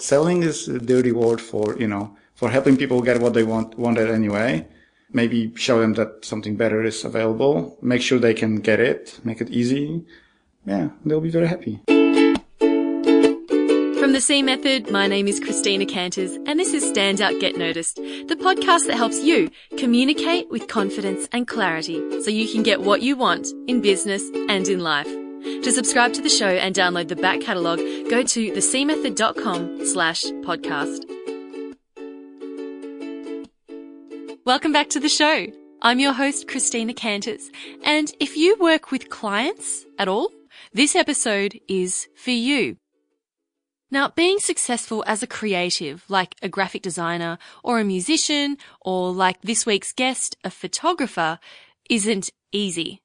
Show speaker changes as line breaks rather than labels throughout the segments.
Selling is the reward for, you know, for helping people get what they want, wanted anyway. Maybe show them that something better is available. Make sure they can get it. Make it easy. Yeah, they'll be very happy.
From the C Method, my name is Christina Canters, and this is Stand Out Get Noticed, the podcast that helps you communicate with confidence and clarity so you can get what you want in business and in life. To subscribe to the show and download the back catalogue, go to thecmethod.com slash podcast. Welcome back to the show. I'm your host, Christina Canters, and if you work with clients at all, this episode is for you. Now, being successful as a creative, like a graphic designer or a musician, or like this week's guest, a photographer, isn't easy.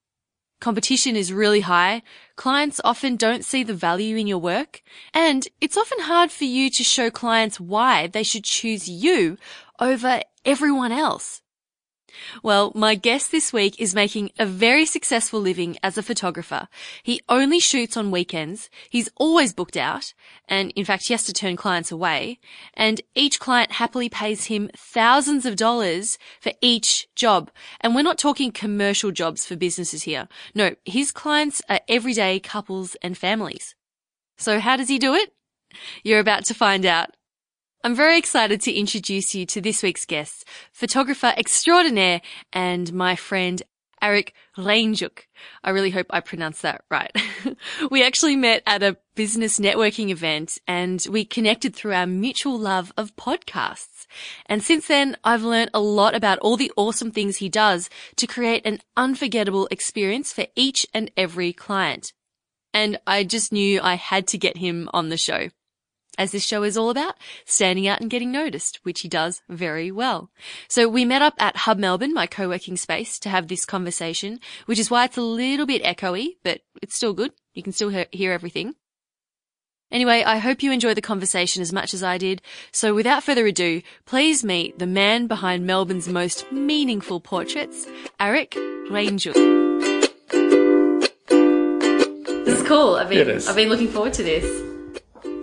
Competition is really high. Clients often don't see the value in your work. And it's often hard for you to show clients why they should choose you over everyone else. Well, my guest this week is making a very successful living as a photographer. He only shoots on weekends. He's always booked out. And in fact, he has to turn clients away. And each client happily pays him thousands of dollars for each job. And we're not talking commercial jobs for businesses here. No, his clients are everyday couples and families. So how does he do it? You're about to find out. I'm very excited to introduce you to this week's guest, photographer extraordinaire and my friend Arek Rainczuk. I really hope I pronounced that right. we actually met at a business networking event and we connected through our mutual love of podcasts. And since then, I've learned a lot about all the awesome things he does to create an unforgettable experience for each and every client. And I just knew I had to get him on the show as this show is all about standing out and getting noticed, which he does very well. So we met up at Hub Melbourne, my co-working space, to have this conversation, which is why it's a little bit echoey, but it's still good. You can still hear, everything. Anyway, I hope you enjoy the conversation as much as I did. So without further ado, please meet the man behind Melbourne's most meaningful portraits, Eric Rainczuk. This is cool. I've been, I've been looking forward to this.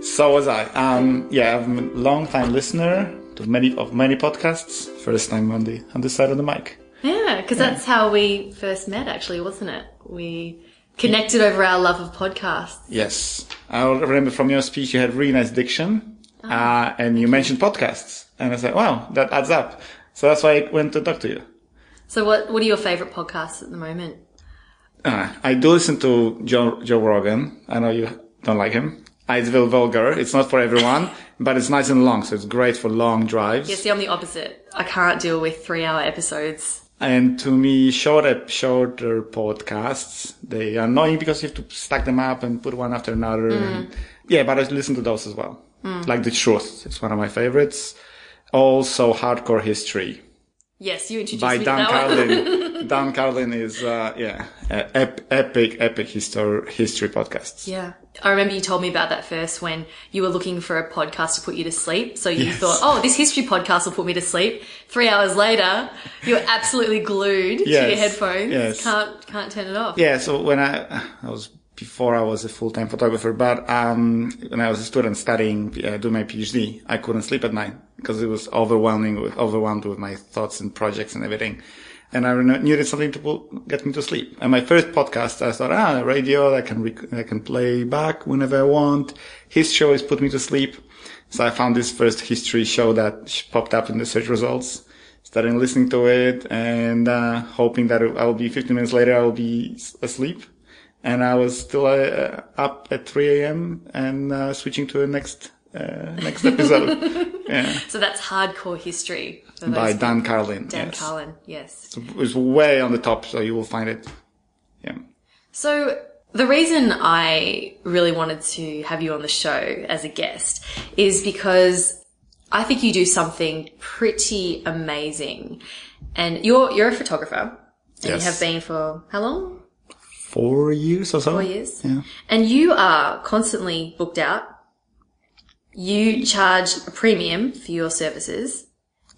So was I. Um, yeah, I'm a long time listener to many of many podcasts. First time on the on the side of the mic.
Yeah, because yeah. that's how we first met, actually, wasn't it? We connected over our love of podcasts.
Yes, I remember from your speech you had really nice diction, oh. uh, and you mentioned podcasts, and I said, "Wow, that adds up." So that's why I went to talk to you.
So, what what are your favorite podcasts at the moment?
Uh, I do listen to Joe Joe Rogan. I know you don't like him. It's very vulgar. It's not for everyone, but it's nice and long, so it's great for long drives.
Yeah, see, I'm the opposite. I can't deal with three hour episodes.
And to me, shorter, shorter podcasts, they are annoying because you have to stack them up and put one after another. Mm. yeah, but I listen to those as well. Mm. Like The Truth. It's one of my favorites. Also, Hardcore History.
Yes, you introduced
by
me
Dan
to that
Carlin. Dan Carlin is, uh, yeah, ep- epic, epic history, history podcasts.
Yeah. I remember you told me about that first when you were looking for a podcast to put you to sleep. So you yes. thought, oh, this history podcast will put me to sleep. Three hours later, you're absolutely glued yes. to your headphones. Yes. Can't, can't turn it off.
Yeah. So when I, I was before I was a full-time photographer, but um, when I was a student studying, uh, doing my PhD, I couldn't sleep at night because it was overwhelming with overwhelmed with my thoughts and projects and everything. And I needed something to get me to sleep. And my first podcast, I thought, ah, radio, I can rec- I can play back whenever I want. His show is put me to sleep. So I found this first history show that popped up in the search results. Started listening to it and uh, hoping that I'll be 15 minutes later I'll be asleep and I was still uh, up at 3 a.m. and uh, switching to the next uh, next episode.
yeah. So that's hardcore history
by Dan Carlin.
Dan yes. Carlin, yes.
It's way on the top, so you will find it. Yeah.
So the reason I really wanted to have you on the show as a guest is because I think you do something pretty amazing, and you're you're a photographer, and yes. you have been for how long?
Four years or so.
Four years.
Yeah.
And you are constantly booked out. You charge a premium for your services.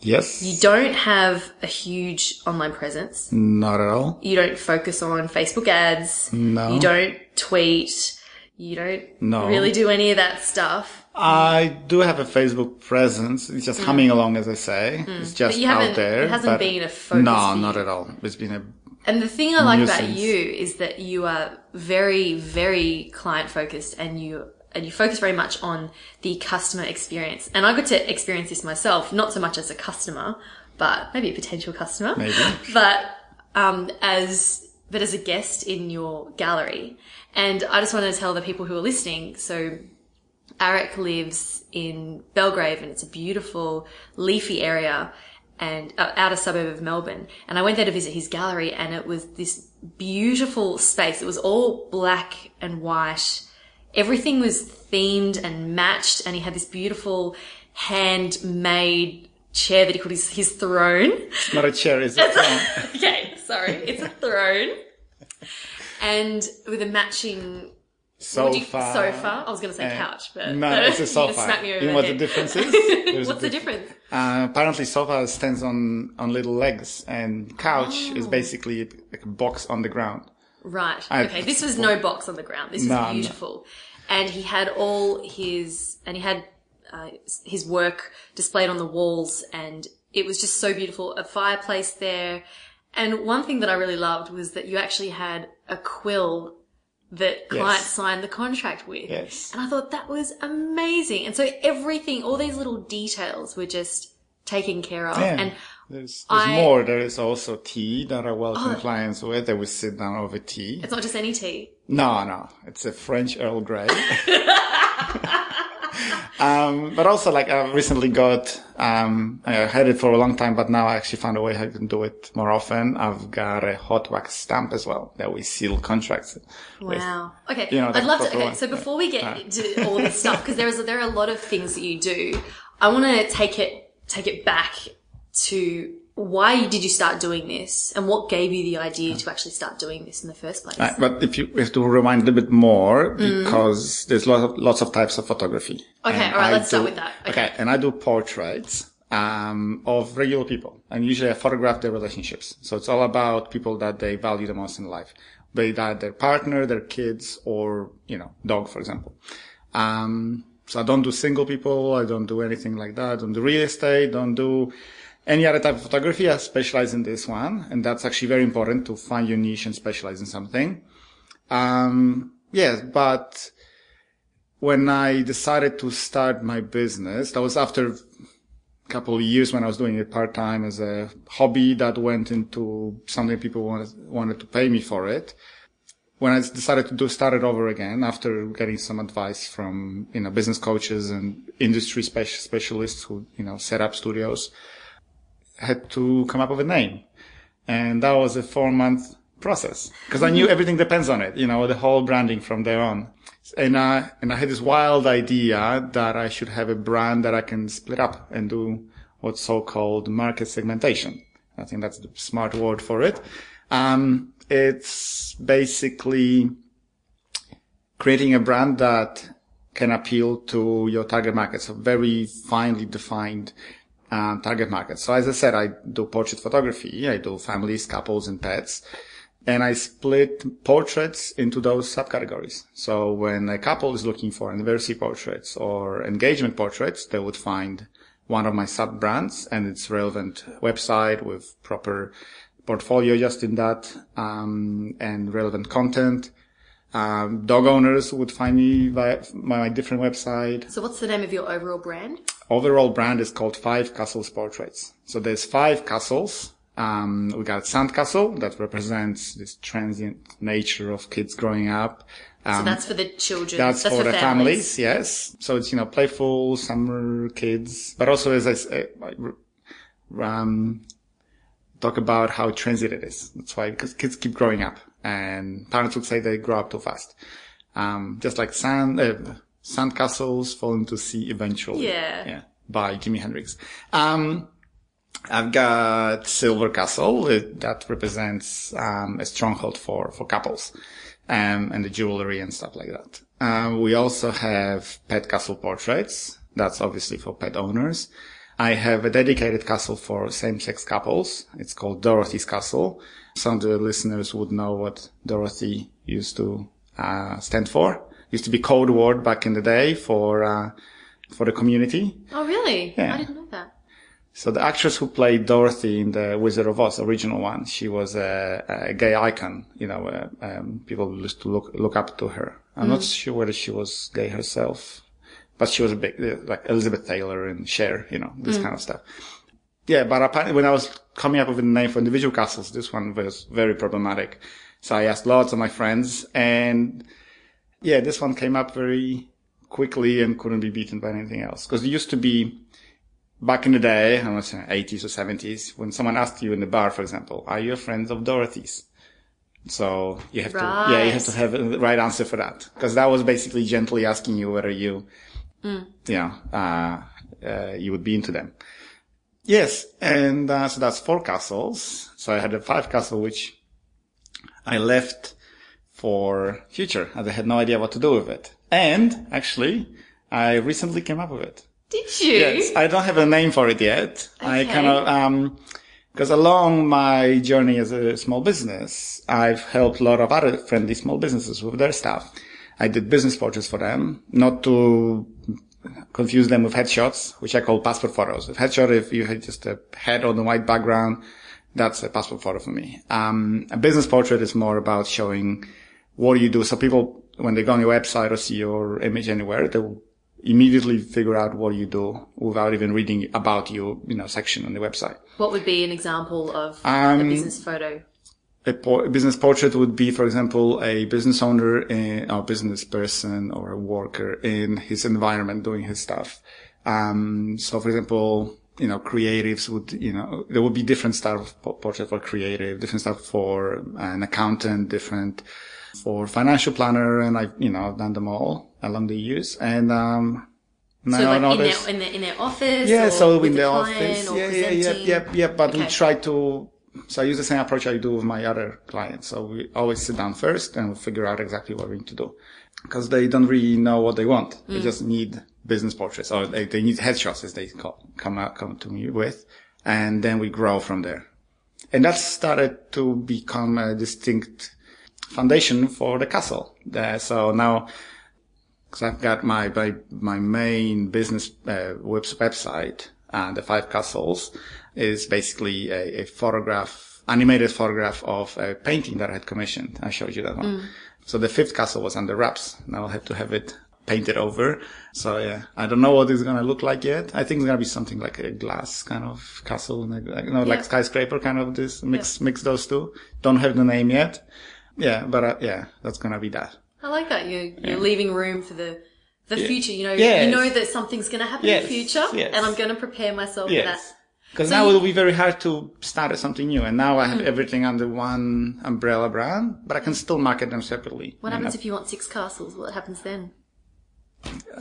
Yes.
You don't have a huge online presence.
Not at all.
You don't focus on Facebook ads.
No.
You don't tweet. You don't
no.
really do any of that stuff.
I do have a Facebook presence. It's just humming along, as I say. It's just
Mm.
out there.
it hasn't been a focus
No, not at all. It's been a
And the thing I like about
Nuisance.
you is that you are very, very client focused and you and you focus very much on the customer experience. And I got to experience this myself, not so much as a customer, but maybe a potential customer.
Maybe.
But um, as but as a guest in your gallery. And I just wanted to tell the people who are listening, so Arek lives in Belgrave and it's a beautiful leafy area and uh, outer suburb of Melbourne. And I went there to visit his gallery and it was this beautiful space. It was all black and white. Everything was themed and matched and he had this beautiful handmade chair that he called his, his throne.
not a chair. It's a throne.
okay, sorry. It's a throne. And with a matching would you-
sofa.
sofa. I was going to say
uh,
couch, but
no, it's a
you
sofa.
just smacked me over
you know what
head.
the difference is?
What's the
diff-
difference?
Uh, apparently, sofa stands on on little legs, and couch
Oh.
is basically like a box on the ground.
Right.
I-
okay. This was no box on the ground. This was
No, no.
beautiful. And he had all his, and he had uh, his work displayed on the walls and it was just so beautiful. A fireplace there. And one thing that I really loved was that you actually had a quill that clients signed the contract with.
Yes.
And I thought that was amazing. And so everything, all these little details were just taken care of.
Yeah.
And
There's, there's
I-
more. There is also tea that I
Oh.
welcome clients with. They will sit down over tea.
it's not just any tea.
No, no, it's a French Earl Grey. um, but also, like, I recently got, um, I had it for a long time, but now I actually found a way how to do it more often. I've got a hot wax stamp as well that we seal contracts with.
Wow. Okay.
You know,
I'd love to. Okay.
one.
So before we get into all this stuff, because there is there are a lot of things that you do, I want to take it take it back to why did you start doing this, and what gave you the idea to actually start doing this in the first place?
Uh, But if you have to rewind a little bit more, because there's lots of, lots of types of photography.
Mm. Okay,
And
all right,
I
let's start
do-
with that. Okay.
and I do portraits um, of regular people, and usually I photograph their relationships. So it's all about people that they value the most in life, be that their partner, their kids, or you know, dog, for example. Um, so I don't do single people. I don't do anything like that. I don't do real estate. Don't do any other type of photography. I specialize in this one, and that's actually very important to find your niche and specialize in something. Um, yes, but when I decided to start my business, that was after a couple of years when I was doing it part time as a hobby that went into something people wanted, wanted to pay me for it. When I decided to do start it over again after getting some advice from, you know, business coaches and industry spec- specialists who, you know, set up studios, had to come up with a name. And that was a four month process because I knew everything depends on it, you know, the whole branding from there on. And, uh, and I had this wild idea that I should have a brand that I can split up and do what's so-called market segmentation. I think that's the smart word for it. Um, it's basically creating a brand that can appeal to your target market. So very finely defined uh, target market. So as I said, I do portrait photography. I do families, couples, and pets. And I split portraits into those subcategories. So when a couple is looking for anniversary portraits or engagement portraits, they would find one of my sub brands and its relevant website with proper portfolio just in that, um, and relevant content. Um, dog owners would find me via my different website
So what's the name of your overall brand?
Overall brand is called Five Castles Portraits. So there's five castles. Um, we got Sandcastle that represents this transient nature of kids growing up. Um,
So that's for the children.
that's, for, the
families.
families. yes. So it's, you know, playful summer kids, but also as I say, um, talk about how transient it is. That's why, because kids keep growing up and parents would say they grow up too fast. Um, just like sand, uh, sandcastles fall into sea eventually.
Yeah.
Yeah. By Jimi Hendrix. Um, I've got Silver Castle uh, that represents um, a stronghold for for couples, um, and the jewelry and stuff like that. Um, we also have Pet Castle portraits. That's obviously for pet owners. I have a dedicated castle for same-sex couples. It's called Dorothy's Castle. Some of the listeners would know what Dorothy used to uh, stand for. Used to be code word back in the day for uh, for the community.
Oh, really?
Yeah.
I didn't know that.
So the actress who played Dorothy in the Wizard of Oz original one, she was a, a gay icon. You know, uh, um, people used to look look up to her. I'm not sure whether she was gay herself, but she was a big uh, like Elizabeth Taylor and Cher. You know, this kind of stuff. Yeah, but apparently when I was coming up with a name for individual castles, this one was very problematic. So I asked lots of my friends, and yeah, this one came up very quickly and couldn't be beaten by anything else. Because it used to be back in the day, I was saying 80s or 70s, when someone asked you in the bar, for example, are you a friend of Dorothy's? So you have to, yeah, you have to have the right answer for that. Because that was basically gently asking you whether you, you know, uh, uh, you would be into them. Yes. And, uh, so that's four castles. So I had a five castle, which I left for future as I had no idea what to do with it. And actually, I recently came up with it.
Did you?
Yes, I don't have a name for it yet. I kind of, um, because along my journey as a small business, I've helped a lot of other friendly small businesses with their stuff. I did business portraits for them, not to confuse them with headshots, which I call passport photos. With headshot, if you had just a head on a white background, that's a passport photo for me. Um, a business portrait is more about showing what do you do. So people, when they go on your website or see your image anywhere, they will immediately figure out what you do without even reading about your, you know, section on the website.
What would be an example of a
Um,
business photo?
A, por- a business portrait would be, for example, a business owner in, or business person or a worker in his environment doing his stuff. Um, so for example, you know, creatives would, you know, there would be different style of po- portrait for creative, different stuff for an accountant, different for financial planner. And I, you know, I've done them all along the years. And, um, now
So like in their, in their in their office.
yeah, so in the office. Yeah, yeah, yeah, yeah, yeah. But we try to, so I use the same approach I do with my other clients. So we always sit down first and we figure out exactly what we need to do. Because they don't really know what they want. They
Mm.
just need business portraits or they, they need headshots as they call, come out, come to me with. And then we grow from there. And that started to become a distinct foundation for the castle. Uh, so now, because I've got my, my, my main business, uh, website, uh, the Five Castles is basically a, a photograph, animated photograph of a painting that I had commissioned. I showed you that one. So the fifth castle was under wraps. Now I'll have to have it painted over. So yeah, I don't know what it's going to look like yet. I think it's going to be something like a glass kind of castle, like, like, you know, like
Yeah.
skyscraper kind of this mix, mix those two. Don't have the name yet. Yeah, but uh, yeah, that's to be that.
I like that. You're, you're leaving room for the the future. You know,
Yes.
you know that something's to happen
Yes,
in the future,
yes.
and I'm to prepare myself for that.
Because
So
now it will be very hard to start something new. And now I have everything under one umbrella brand, but I can still market them separately.
What happens if you want six castles? What happens then?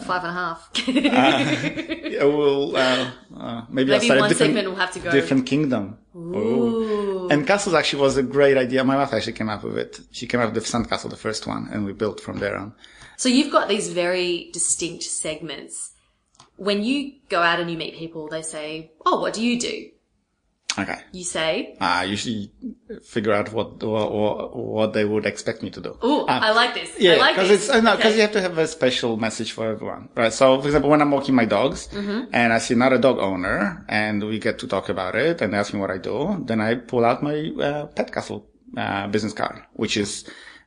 Five and a half.
Yeah, well, uh, uh, maybe, I'll
Maybe one segment will have to go.
different kingdom. Ooh. And castles actually was a great idea. My wife actually came up with it. She came up with the Sandcastle, the first one, and we built from there on.
So you've got these very distinct segments. When you go out and you meet people, they say, "Oh, what do you do?"
Okay.
You say,
I usually figure out what, what, what they would expect me to do.
"Oh,
Um,
I like this.
Yeah,
I like
because
this."
it's because
Okay.
you have to have a special message for everyone, right? So, for example, when I'm walking my dogs
Mm-hmm.
and I see another dog owner and we get to talk about it and ask me what I do, then I pull out my uh, pet castle uh, business card, which is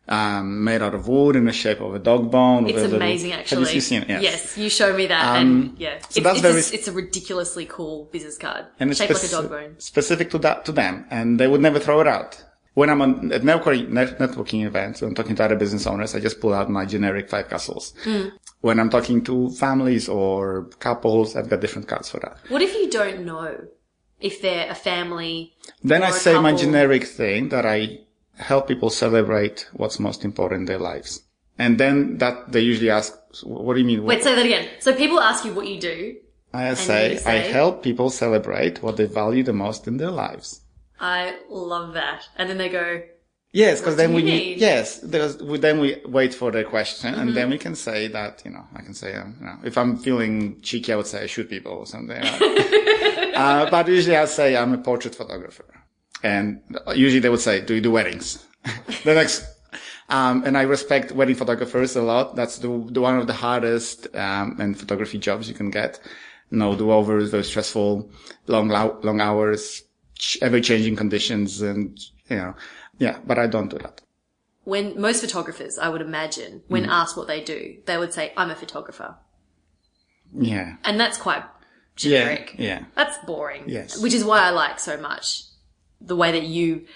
um, made out of wood in the shape of a dog bone.
It's
a little-
amazing, actually.
Have you seen it? Yes.
Yes, you show me that,
Um,
and yeah,
so
it's,
that's
it's,
very-
a, it's a ridiculously cool business card,
and it's
shaped like a dog bone.
specific to that to them, and they would never throw it out. When I'm on at networking, net- networking events, when I'm talking to other business owners, I just pull out my generic five castles.
Hmm.
When I'm talking to families or couples, I've got different cards for that.
What if you don't know if they're a family?
Then I say my generic thing that I help people celebrate what's most important in their lives. And then that they usually ask, what do you mean?
Wait, say that again. So people ask you what you do.
I
then
say, I help people celebrate what they value the most in their lives.
I love that, and then they go,
Yes, because then we need, yes, because then we wait for the question and
Mm-hmm.
then we can say that, you know, I can say, um, you know, if I'm feeling cheeky, I would say I shoot people or something. uh, but usually I say I'm a portrait photographer. And usually they would say, do you do weddings? the next, Um, and I respect wedding photographers a lot. That's the, the one of the hardest, um, and photography jobs you can get. No do-overs, very stressful, long, long hours, ever changing conditions and, you know, yeah, but I don't do that.
When most photographers, I would imagine, when mm. asked what they do, they would say, I'm a photographer.
Yeah.
And that's quite generic.
Yeah. yeah.
That's boring.
Yes.
Which is why I like so much the way that you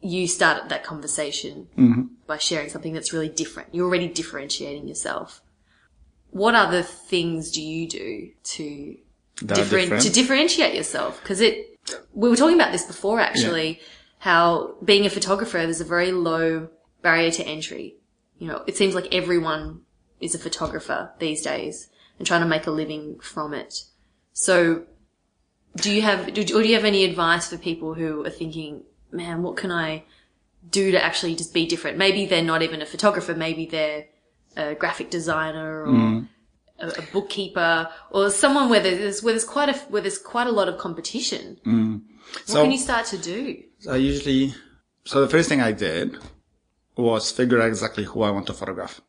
you started that conversation
mm-hmm.
by sharing something that's really different. You're already differentiating yourself. What other things do you do to different, to differentiate yourself? Because it we were talking about this before actually. Yeah. How being a photographer, there's a very low barrier to entry. You know, it seems like everyone is a photographer these days and trying to make a living from it. So do you have, do, or do you have any advice for people who are thinking, man, what can I do to actually just be different? Maybe they're not even a photographer. Maybe they're a graphic designer or mm. a, a, bookkeeper or someone where there's, where there's quite a, where there's quite a lot of competition.
Mm.
What so, can you start to do?
So I usually, so the first thing I did was figure out exactly who I want to photograph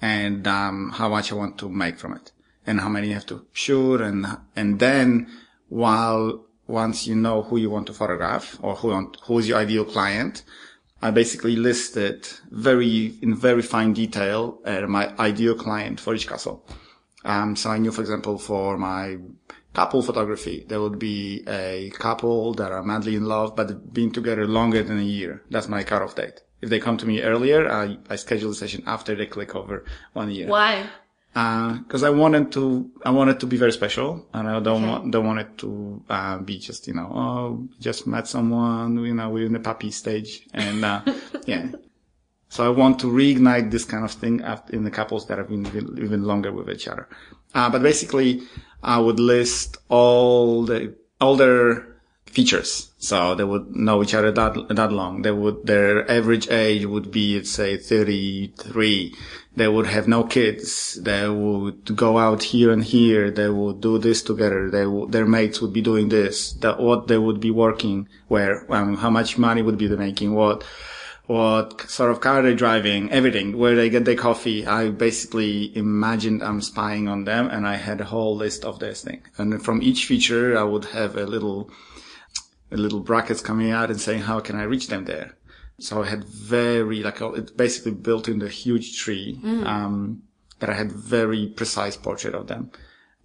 and, um, how much I want to make from it and how many you have to shoot and, and then while once you know who you want to photograph or who want, who's your ideal client, I basically listed very, in very fine detail, uh, my ideal client for each castle. Um, so I knew, for example, for my couple photography, there would be a couple that are madly in love, but been together longer than a year. That's my cutoff date. If they come to me earlier, I, I schedule the session after they click over one year.
Why?
Because uh, I wanted to, I wanted to be very special, and I don't okay. want, don't want it to uh, be just, you know, oh, just met someone, you know, we're in the puppy stage, and uh, yeah. So I want to reignite this kind of thing in the couples that have been even longer with each other. Uh, but basically, I would list all the all their features. So they would know each other that, that long. They would, their average age would be, let's say, 33. They would have no kids. They would go out here and here. They would do this together. They would, their mates would be doing this, that what they would be working, where, um, how much money would be they making, what, what sort of car they're driving, everything, where they get their coffee. I basically imagined I'm spying on them and I had a whole list of this thing. And from each feature, I would have a little, little brackets coming out and saying, how can I reach them there? So I had very, like, it basically built in the huge tree, mm. um, that I had very precise portrait of them.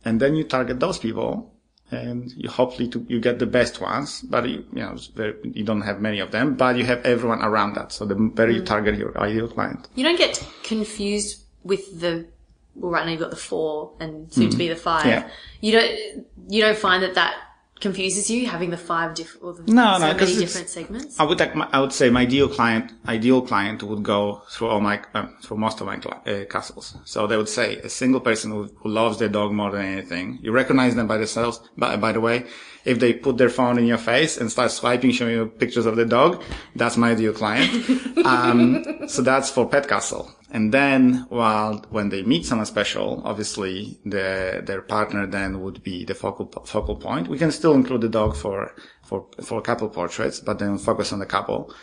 And then you target those people and you hopefully to, you get the best ones, but you, you know, very, you don't have many of them, but you have everyone around that. So the better mm. you target your ideal client.
You don't get confused with the, well, right now you've got the four and soon mm. to be the five.
Yeah.
You don't, you don't find that that confuses you having the five different, or the
no,
so
no,
many different segments?
I would like, my, I would say my ideal client, ideal client would go through all my, uh, through most of my uh, castles. So they would say a single person who, who, loves their dog more than anything. You recognize them by themselves. By, by the way, if they put their phone in your face and start swiping, showing you pictures of the dog, that's my ideal client. um, so that's for Pet Castle. And then, while when they meet someone special, obviously the, their partner then would be the focal focal point. We can still include the dog for for for couple portraits, but then focus on the couple.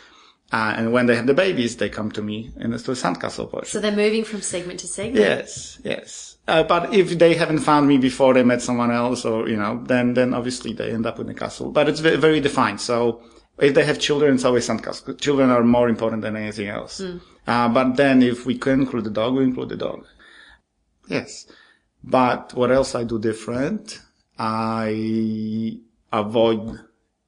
Uh, and when they have the babies, they come to me in the to sandcastle portrait.
So they're moving from segment to segment.
Yes, yes. Uh, but if they haven't found me before they met someone else, or you know, then then obviously they end up in the castle. But it's very, very defined. So if they have children, it's always sandcastle. Children are more important than anything else. Mm. Uh, but then if we can include the dog, we include the dog. Yes. But what else I do different? I avoid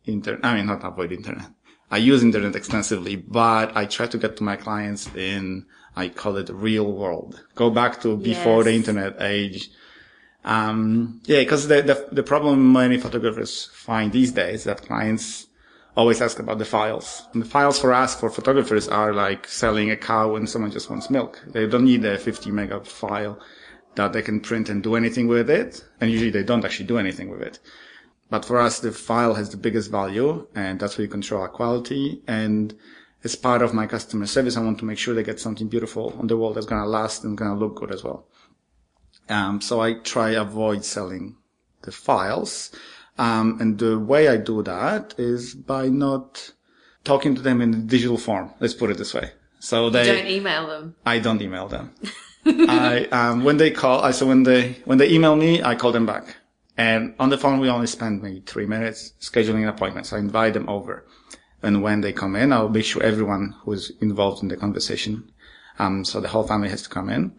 internet. I mean, not avoid internet. I use internet extensively, but I try to get to my clients in, I call it real world. Go back to before yes. the internet age. Um, yeah, cause the, the, the problem many photographers find these days that clients always ask about the files. And the files for us, for photographers, are like selling a cow when someone just wants milk. They don't need a 50 mega file that they can print and do anything with it. And usually they don't actually do anything with it. But for us, the file has the biggest value and that's where you control our quality. And as part of my customer service, I want to make sure they get something beautiful on the wall that's going to last and going to look good as well. Um, so I try avoid selling the files. Um, and the way I do that is by not talking to them in digital form. Let's put it this way. So they
Don't email them.
I don't email them. I um, when they call, I so when they when they email me, I call them back. And on the phone, we only spend maybe three minutes scheduling appointments. I invite them over, and when they come in, I'll make sure everyone who is involved in the conversation, um, so the whole family has to come in,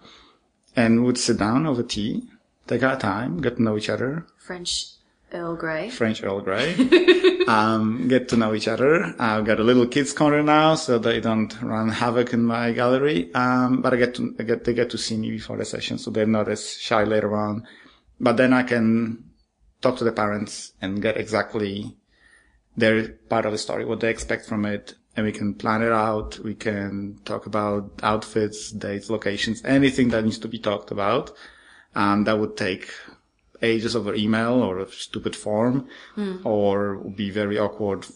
and would sit down over tea, take our time, get to know each other,
French Earl Grey.
French Earl Grey. um, get to know each other. I've got a little kids corner now, so they don't run havoc in my gallery. Um, but I get to, I get, they get to see me before the session, so they're not as shy later on. But then I can talk to the parents and get exactly their part of the story, what they expect from it. And we can plan it out. We can talk about outfits, dates, locations, anything that needs to be talked about. Um, that would take ages over email or a stupid form or be very awkward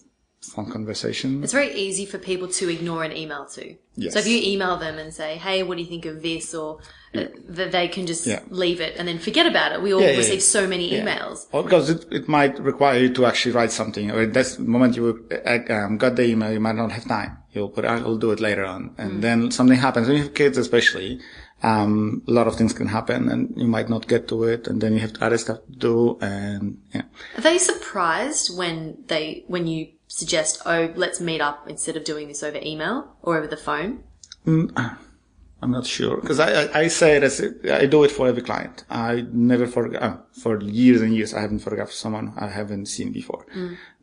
phone conversation.
It's very easy for people to ignore an email too.
Yes.
So if you email them and say, "Hey, what do you think of this?" or uh, that they can just
Yeah.
leave it and then forget about it. We all
Yeah,
receive
yeah.
so many emails.
Or because it, it might require you to actually write something. Or that's the moment you uh, um, got the email, you might not have time. You'll put, I'll do it later on. And then something happens. When you have kids, especially, um, a lot of things can happen and you might not get to it. And then you have other stuff to do. And yeah.
Are they surprised when they when you suggest, "Oh, let's meet up instead of doing this over email or over the phone"?
I'm not sure because I, I, I say it as I do it for every client. I never forget uh, for years and years. I haven't photographed someone I haven't seen before.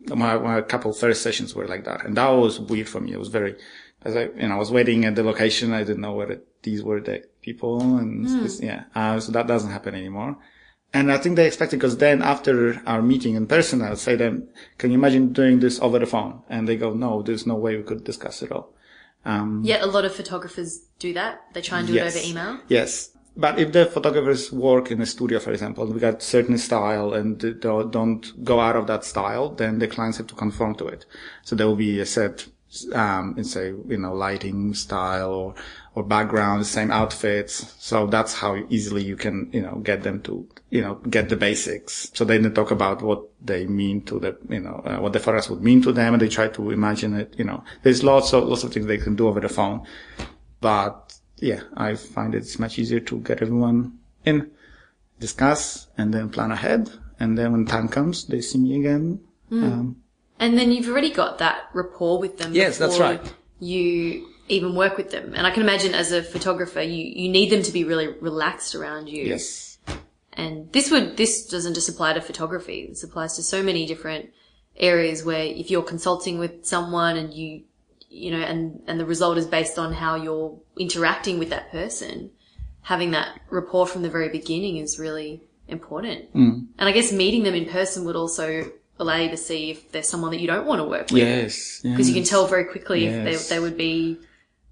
My, my couple first sessions were like that, and that was weird for me. It was very, as I you know I was waiting at the location. I didn't know whether these were the people, and this, yeah, uh, so that doesn't happen anymore. And I think they expect it because then after our meeting in person, I'll say them, can you imagine doing this over the phone? And they go, no, there's no way we could discuss it all.
Yet a lot of photographers do that. They try and do it over email.
Yes. But if the photographers work in a studio, for example, and we got certain style and don't go out of that style, then the clients have to conform to it. So there will be a set, um, let's say, you know, lighting style or, or background, the same outfits. So that's how easily you can, you know, get them to, you know, get the basics. So they talk about what they mean to the, you know, uh, what the forest would mean to them and they try to imagine it, you know, there's lots of, lots of things they can do over the phone. But yeah, I find it's much easier to get everyone in, discuss, and then plan ahead. And then when time comes, they see me again. Um,
And then you've already got that rapport with them.
Yes, that's right.
You even work with them. And I can imagine as a photographer, you, you need them to be really relaxed around you.
yes.
And this would, this doesn't just apply to photography. This applies to so many different areas where if you're consulting with someone and you, you know, and, and the result is based on how you're interacting with that person, having that rapport from the very beginning is really important.
Mm.
And I guess meeting them in person would also allow you to see if there's someone that you don't want to work with.
Yes.
Because you can tell very quickly if they, they would be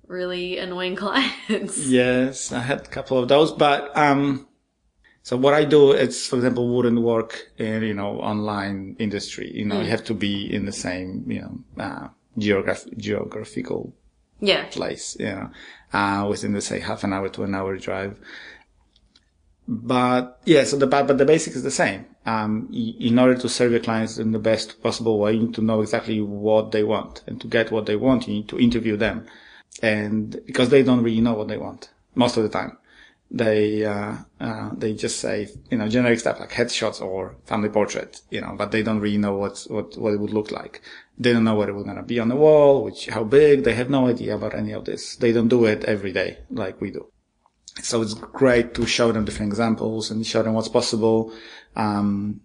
really annoying clients.
Yes, I had a couple of those, but, um, so what I do, it's, for example, wouldn't work in, you know, online industry. You know, you have to be in the same, you know, uh, geograph- geographical
Yeah.
place, you know, uh, within the say half an hour to an hour drive. But yeah, so the but but the basic is the same. Um, in order to serve your clients in the best possible way, you need to know exactly what they want, and to get what they want, you need to interview them, and because they don't really know what they want most of the time, they uh, uh, they just say you know generic stuff like headshots or family portrait, you know, but they don't really know what what what it would look like. They don't know what it was gonna be on the wall, which how big. They have no idea about any of this. They don't do it every day like we do. So it's great to show them different examples and show them what's possible. Um,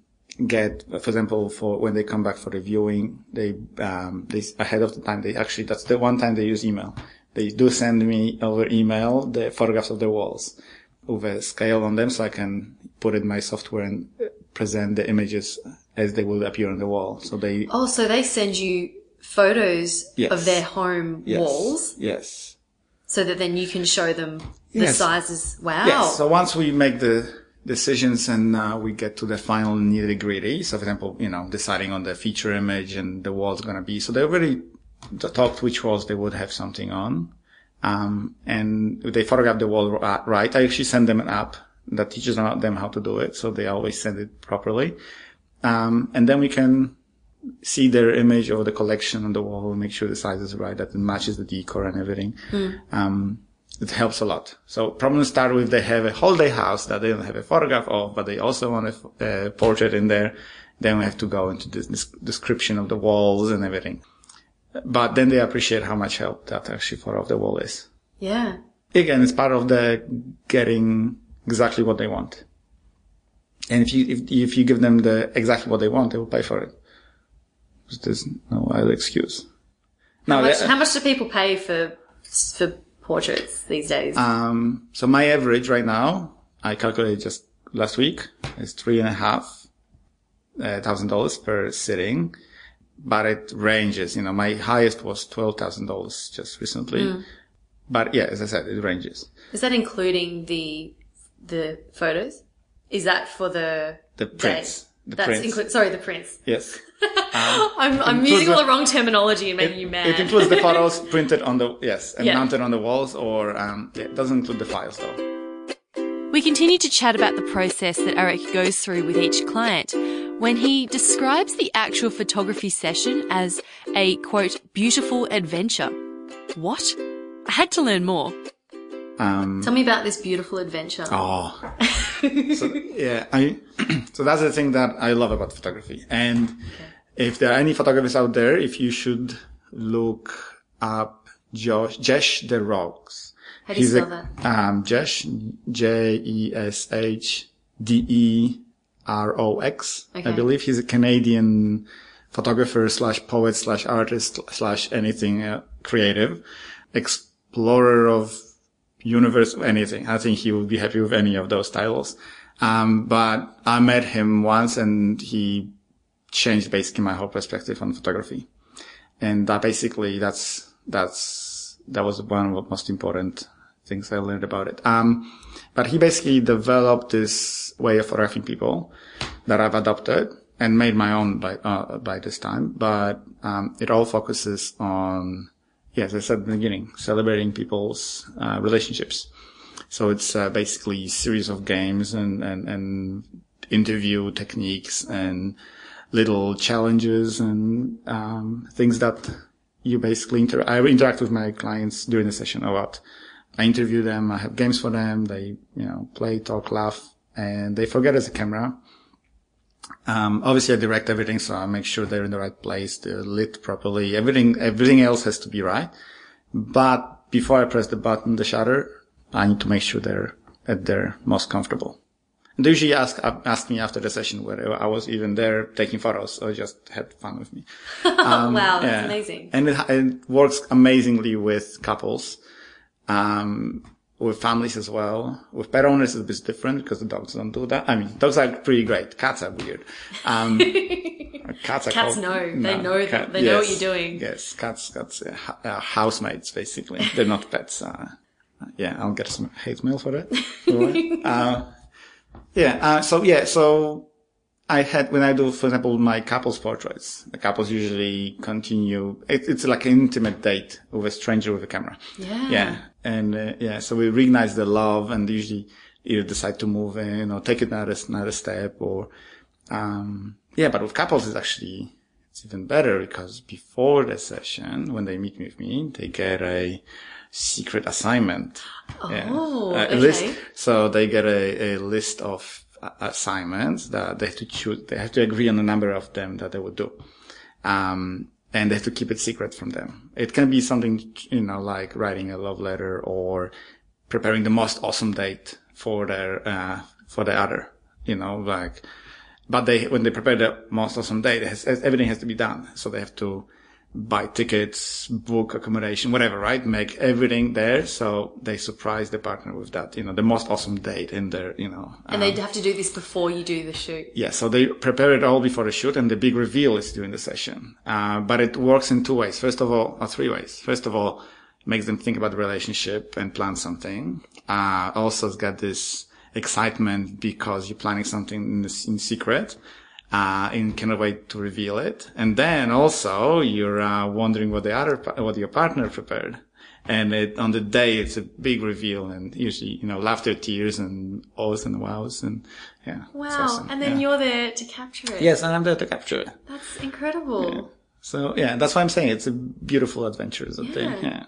get, for example, for when they come back for reviewing, they, um, they, ahead of the time, they actually, that's the one time they use email. They do send me over email the photographs of the walls with a scale on them so I can put it in my software and present the images as they will appear on the wall. So they,
Oh, so they send you photos
Yes.
of their home
yes,
walls
Yes.
so that then you can show them the
Yes.
sizes. Wow.
Yes. So once we make the decisions and uh, we get to the final nitty gritty, so for example, you know, deciding on the feature image and the wall's going to be, so they already talked which walls they would have something on. Um, and they photograph the wall uh, right. I actually send them an app that teaches them how to do it. So they always send it properly. Um, and then we can see their image of the collection on the wall, make sure the size is right, that it matches the decor and everything. Um, it helps a lot. So problems start with they have a holiday house that they don't have a photograph of, but they also want a, portrait in there. Then we have to go into this, this description of the walls and everything. But then they appreciate how much help that actually photo of the wall is.
Yeah.
Again, it's part of the getting exactly what they want. And if you, if, if you give them the exactly what they want, they will pay for it. There's no other excuse.
How
Now,
much,
the-
how much do people pay for for portraits these days?
Um, so my average right now, I calculated just last week, is three and a half uh, dollars per sitting, but it ranges. You know, my highest was twelve thousand dollars just recently. But yeah, as I said, it ranges.
Is that including the the photos? Is that for the
The prints. The
That's
prints.
inclu- sorry, the prints.
Yes.
I'm, I'm
includes
using all
the-
the wrong terminology and making you mad.
It includes the photos printed on the yes and
Yeah.
mounted on the walls, or um, yeah, it doesn't include the files though.
We continue to chat about the process that Eric goes through with each client when he describes the actual photography session as a quote, beautiful adventure. What? I had to learn more.
Um,
Tell me about this beautiful adventure.
Oh, so, yeah. I so that's the thing that I love about photography. And if there are any photographers out there, if you should look up Josh Jesh de Rox.
How do you
He's
spell
a,
that?
Um, Jesh J E S H D E R O X. I
Okay.
I believe he's a Canadian photographer slash poet slash artist slash anything uh, creative, explorer of universe, anything. I think he would be happy with any of those titles. Um, but I met him once and he changed basically my whole perspective on photography. And that basically, that's, that's, that was one of the most important things I learned about it. Um, but he basically developed this way of photographing people that I've adopted and made my own by, uh, by this time. But, um, it all focuses on, yeah, as I said in the beginning, celebrating people's, uh, relationships. So it's uh, basically series of games and, and, and interview techniques and little challenges and um, things that you basically inter- I interact with my clients during the session a lot. I interview them. I have games for them. They, you know, play, talk, laugh, and they forget there's a camera. Um, obviously I direct everything, so I make sure they're in the right place, they're lit properly. Everything, everything else has to be right. But before I press the button, the shutter, I need to make sure they're at their most comfortable. And they usually ask, ask me after the session whether I was even there taking photos or just had fun with me.
wow, that's
Yeah.
amazing.
And it, it works amazingly with couples, um, with families as well. With pet owners, it's a bit different because the dogs don't do that. I mean, dogs are pretty great. Cats are weird. Um, cats are
Cats
called-
know. They know that- they know what you're doing.
Yes, cats, cats, uh, uh, housemates basically. They're not pets. Uh, yeah, I'll get some hate mail for that. Uh, yeah. Uh, so yeah, so I had, when I do, for example, my couples portraits, the couples usually continue, it, it's like an intimate date with a stranger with a camera.
Yeah.
Yeah. And, uh, yeah, so we recognize the love and usually either decide to move in or take another, another step or, um, yeah, but with couples it's actually, it's even better because before the session, when they meet with me, they get a secret assignment.
Oh,
a
okay.
list. So they get a, a list of uh, assignments that they have to choose. They have to agree on a number of them that they would do. Um, and they have to keep it secret from them. It can be something, you know, like writing a love letter or preparing the most awesome date for their, uh, for the other, you know, like, but they, when they prepare the most awesome date, has, everything has to be done. So they have to buy tickets, book accommodation, whatever, right? Make everything there. So they surprise the partner with that, you know, the most awesome date in their, you know,
And they'd have to do this before you do the shoot.
yeah, so they prepare it all before the shoot and the big reveal is during the session. Uh, but it works in two ways. First of all, or three ways. First of all, makes them think about the relationship and plan something. Uh, also it's got this excitement because you're planning something in, this, in secret. Uh, and cannot wait to reveal it. And then also you're, uh, wondering what the other, what your partner prepared. And it, on the day, it's a big reveal and usually, you know, laughter, tears and ohs and wows and yeah.
Wow.
awesome.
And then
Yeah.
you're there to capture it.
Yes, and I'm there to capture it.
That's incredible.
So yeah, that's why I'm saying it's a beautiful adventure is a thing.
Yeah.
Yeah.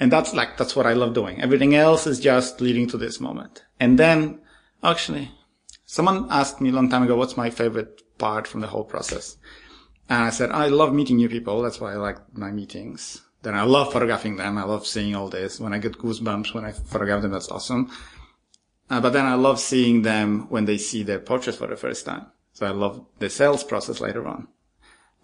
And that's like, that's what I love doing. Everything else is just leading to this moment. And then actually someone asked me a long time ago, what's my favorite part from the whole process? And I said, I love meeting new people. That's why I like my meetings. Then I love photographing them. I love seeing all this. When I get goosebumps when I photograph them, that's awesome. Uh, but then I love seeing them when they see their portraits for the first time. So I love the sales process later on.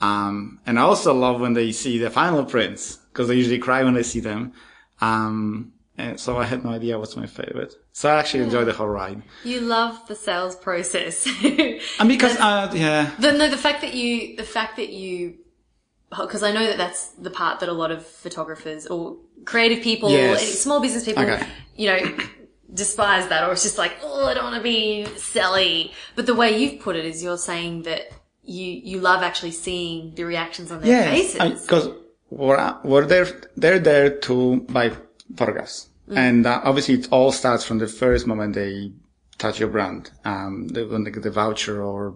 Um, and I also love when they see the final prints because they usually cry when they see them. Um, and so I had no idea what's my favorite. So I actually enjoy the whole ride.
You love the sales process.
And because, uh, yeah,
the, no, the fact that you, the fact that you, because I know that that's the part that a lot of photographers or creative people,
Yes.
small business people,
Okay.
you know, despise that or it's just like, oh, I don't want to be silly. But the way you've put it is you're saying that you, you love actually seeing the reactions on their faces.
Because we're, we're there, they're there to buy photographs.
Mm.
And uh, obviously it all starts from the first moment they touch your brand. Um, they, when they get the voucher or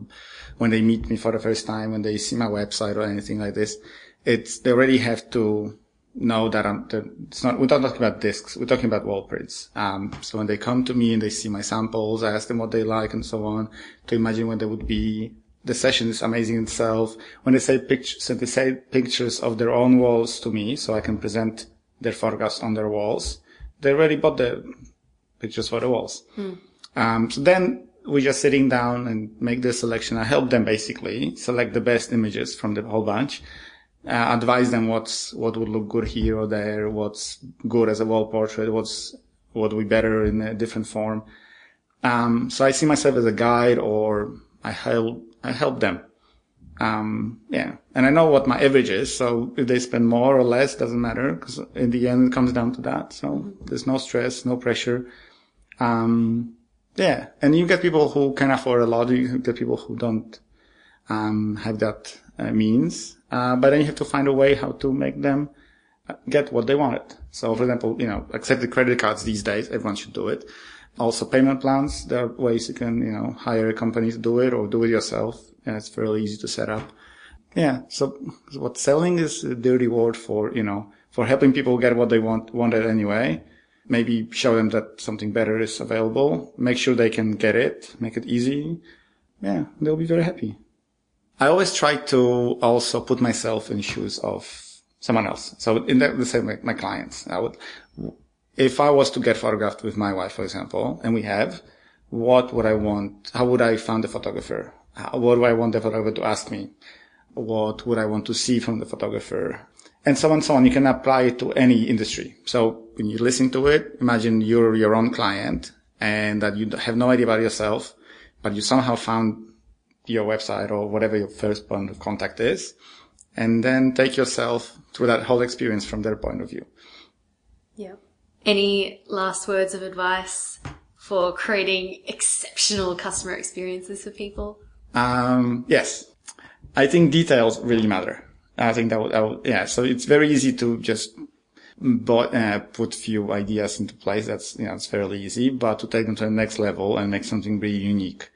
when they meet me for the first time, when they see my website or anything like this, it's, they already have to know that I'm, it's not, we're not talking about discs. We're talking about wall prints. Um, so when they come to me and they see my samples, I ask them what they like and so on to imagine when they would be the session is amazing in itself. When they say pictures, so they say pictures of their own walls to me, so I can present their photographs on their walls. They already bought the pictures for the walls. Um, so then we're just sitting down and make the selection. I help them basically select the best images from the whole bunch. Uh, advise them what's, what would look good here or there, what's good as a wall portrait, what's, what would be better in a different form. Um, so I see myself as a guide or I help, I help them. Um, yeah. And I know what my average is. So if they spend more or less, doesn't matter because in the end it comes down to that. So there's no stress, no pressure. Um, yeah. And you get people who can afford a lot. You get people who don't, um, have that uh, means. Uh, but then you have to find a way how to make them uh, get what they wanted. So for example, you know, accepted credit cards these days, everyone should do it. Also payment plans, there are ways you can, you know, hire a company to do it or do it yourself. And it's fairly easy to set up. Yeah. So what selling is dirty word for, you know, for helping people get what they want, wanted anyway. Maybe show them that something better is available. Make sure they can get it. Make it easy. Yeah. They'll be very happy. I always try to also put myself in shoes of someone else. So in the, the same way, my clients, I would, if I was to get photographed with my wife, for example, and we have, what would I want? How would I find a photographer? How, what do I want the photographer to ask me? What would I want to see from the photographer? And so on and so on. You can apply it to any industry. So when you listen to it, imagine you're your own client and that you have no idea about yourself, but you somehow found your website or whatever your first point of contact is. And then take yourself through that whole experience from their point of view.
Yeah. Any last words of advice for creating exceptional customer experiences for people?
Um, yes. I think details really matter. I think that would, would yeah. So it's very easy to just but, uh, put few ideas into place. That's, you know, it's fairly easy, but to take them to the next level and make something really unique.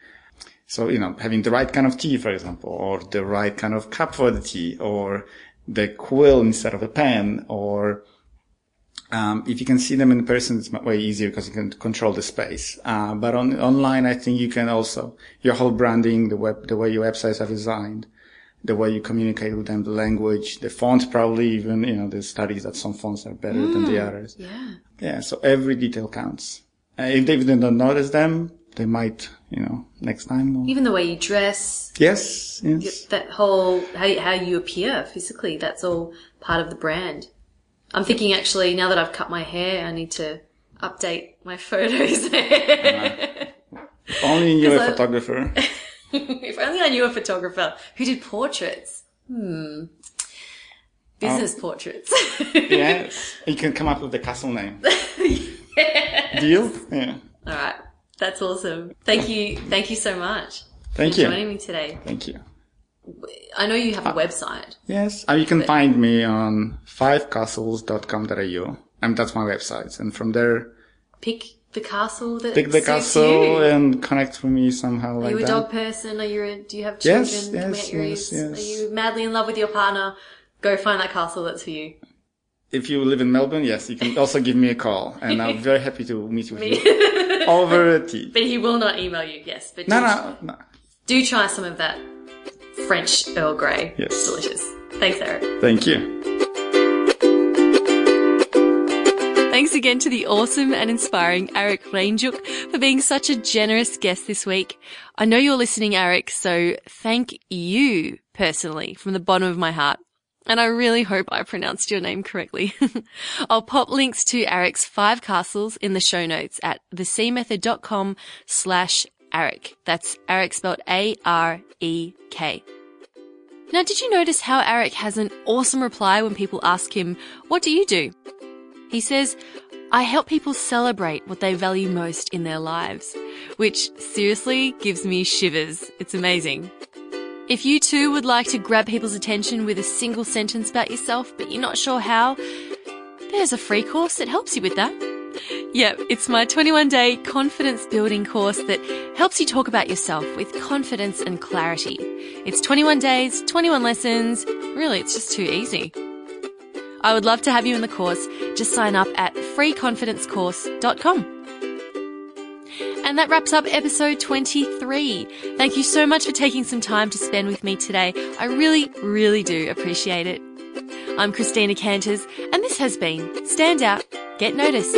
So, you know, having the right kind of tea, for example, or the right kind of cup for the tea, or the quill instead of a pen, or, um, if you can see them in person, it's way easier because you can control the space. Uh, but on online, I think you can also, your whole branding, the web, the way your websites are designed, the way you communicate with them, the language, the fonts probably even, you know, the studies that some fonts are better than the others.
Yeah.
Yeah. So every detail counts. Uh, if they don't notice them, they might, you know, next time. Or...
Even the way you dress,
Yes. Yes.
that whole, how, you- how you appear physically, that's all part of the brand. I'm thinking actually, now that I've cut my hair, I need to update my photos.
If only you're a
I-
photographer.
if only I knew a photographer who did portraits. Hmm. Business portraits.
yes. You can come up with the castle name. Deal? Yeah.
All right. That's awesome. Thank you. Thank you so much
Thank you.
for
you.
joining me today.
Thank you.
I know you have a website.
Yes. Uh, you can find me on fivecastles.com.au and that's my website. And from there,
Pick the castle that
pick the castle
you.
and connect with me somehow
Are
like
you a
that.
dog person? Are you a, do you have children?
Yes, yes, yes, yes.
Are you madly in love with your partner? Go find that castle that's for you.
If you live in Melbourne, yes, you can also give me a call, and I'm very happy to meet with you over a tea.
But he will not email you, yes. But
No,
do,
no, no.
do try some of that French Earl Grey.
Yes.
Delicious. Thanks, Arek.
Thank you.
Thanks again to the awesome and inspiring Arek Rainczuk for being such a generous guest this week. I know you're listening, Arek, so thank you personally from the bottom of my heart. And I really hope I pronounced your name correctly. I'll pop links to Arek's five castles in the show notes at thecmethod.com slash Arek. That's Arek spelled A-R-E-K. Now, did you notice how Arek has an awesome reply when people ask him, what do you do? He says, I help people celebrate what they value most in their lives, which seriously gives me shivers. It's amazing. If you too would like to grab people's attention with a single sentence about yourself, but you're not sure how, there's a free course that helps you with that. Yep, it's my 21 day confidence building course that helps you talk about yourself with confidence and clarity. It's 21 days, 21 lessons. Really, it's just too easy. I would love to have you in the course. Just sign up at freeconfidencecourse.com. And that wraps up episode 23. Thank you so much for taking some time to spend with me today. I really, really do appreciate it. I'm Christina Canters, and this has been Stand Out, Get Noticed.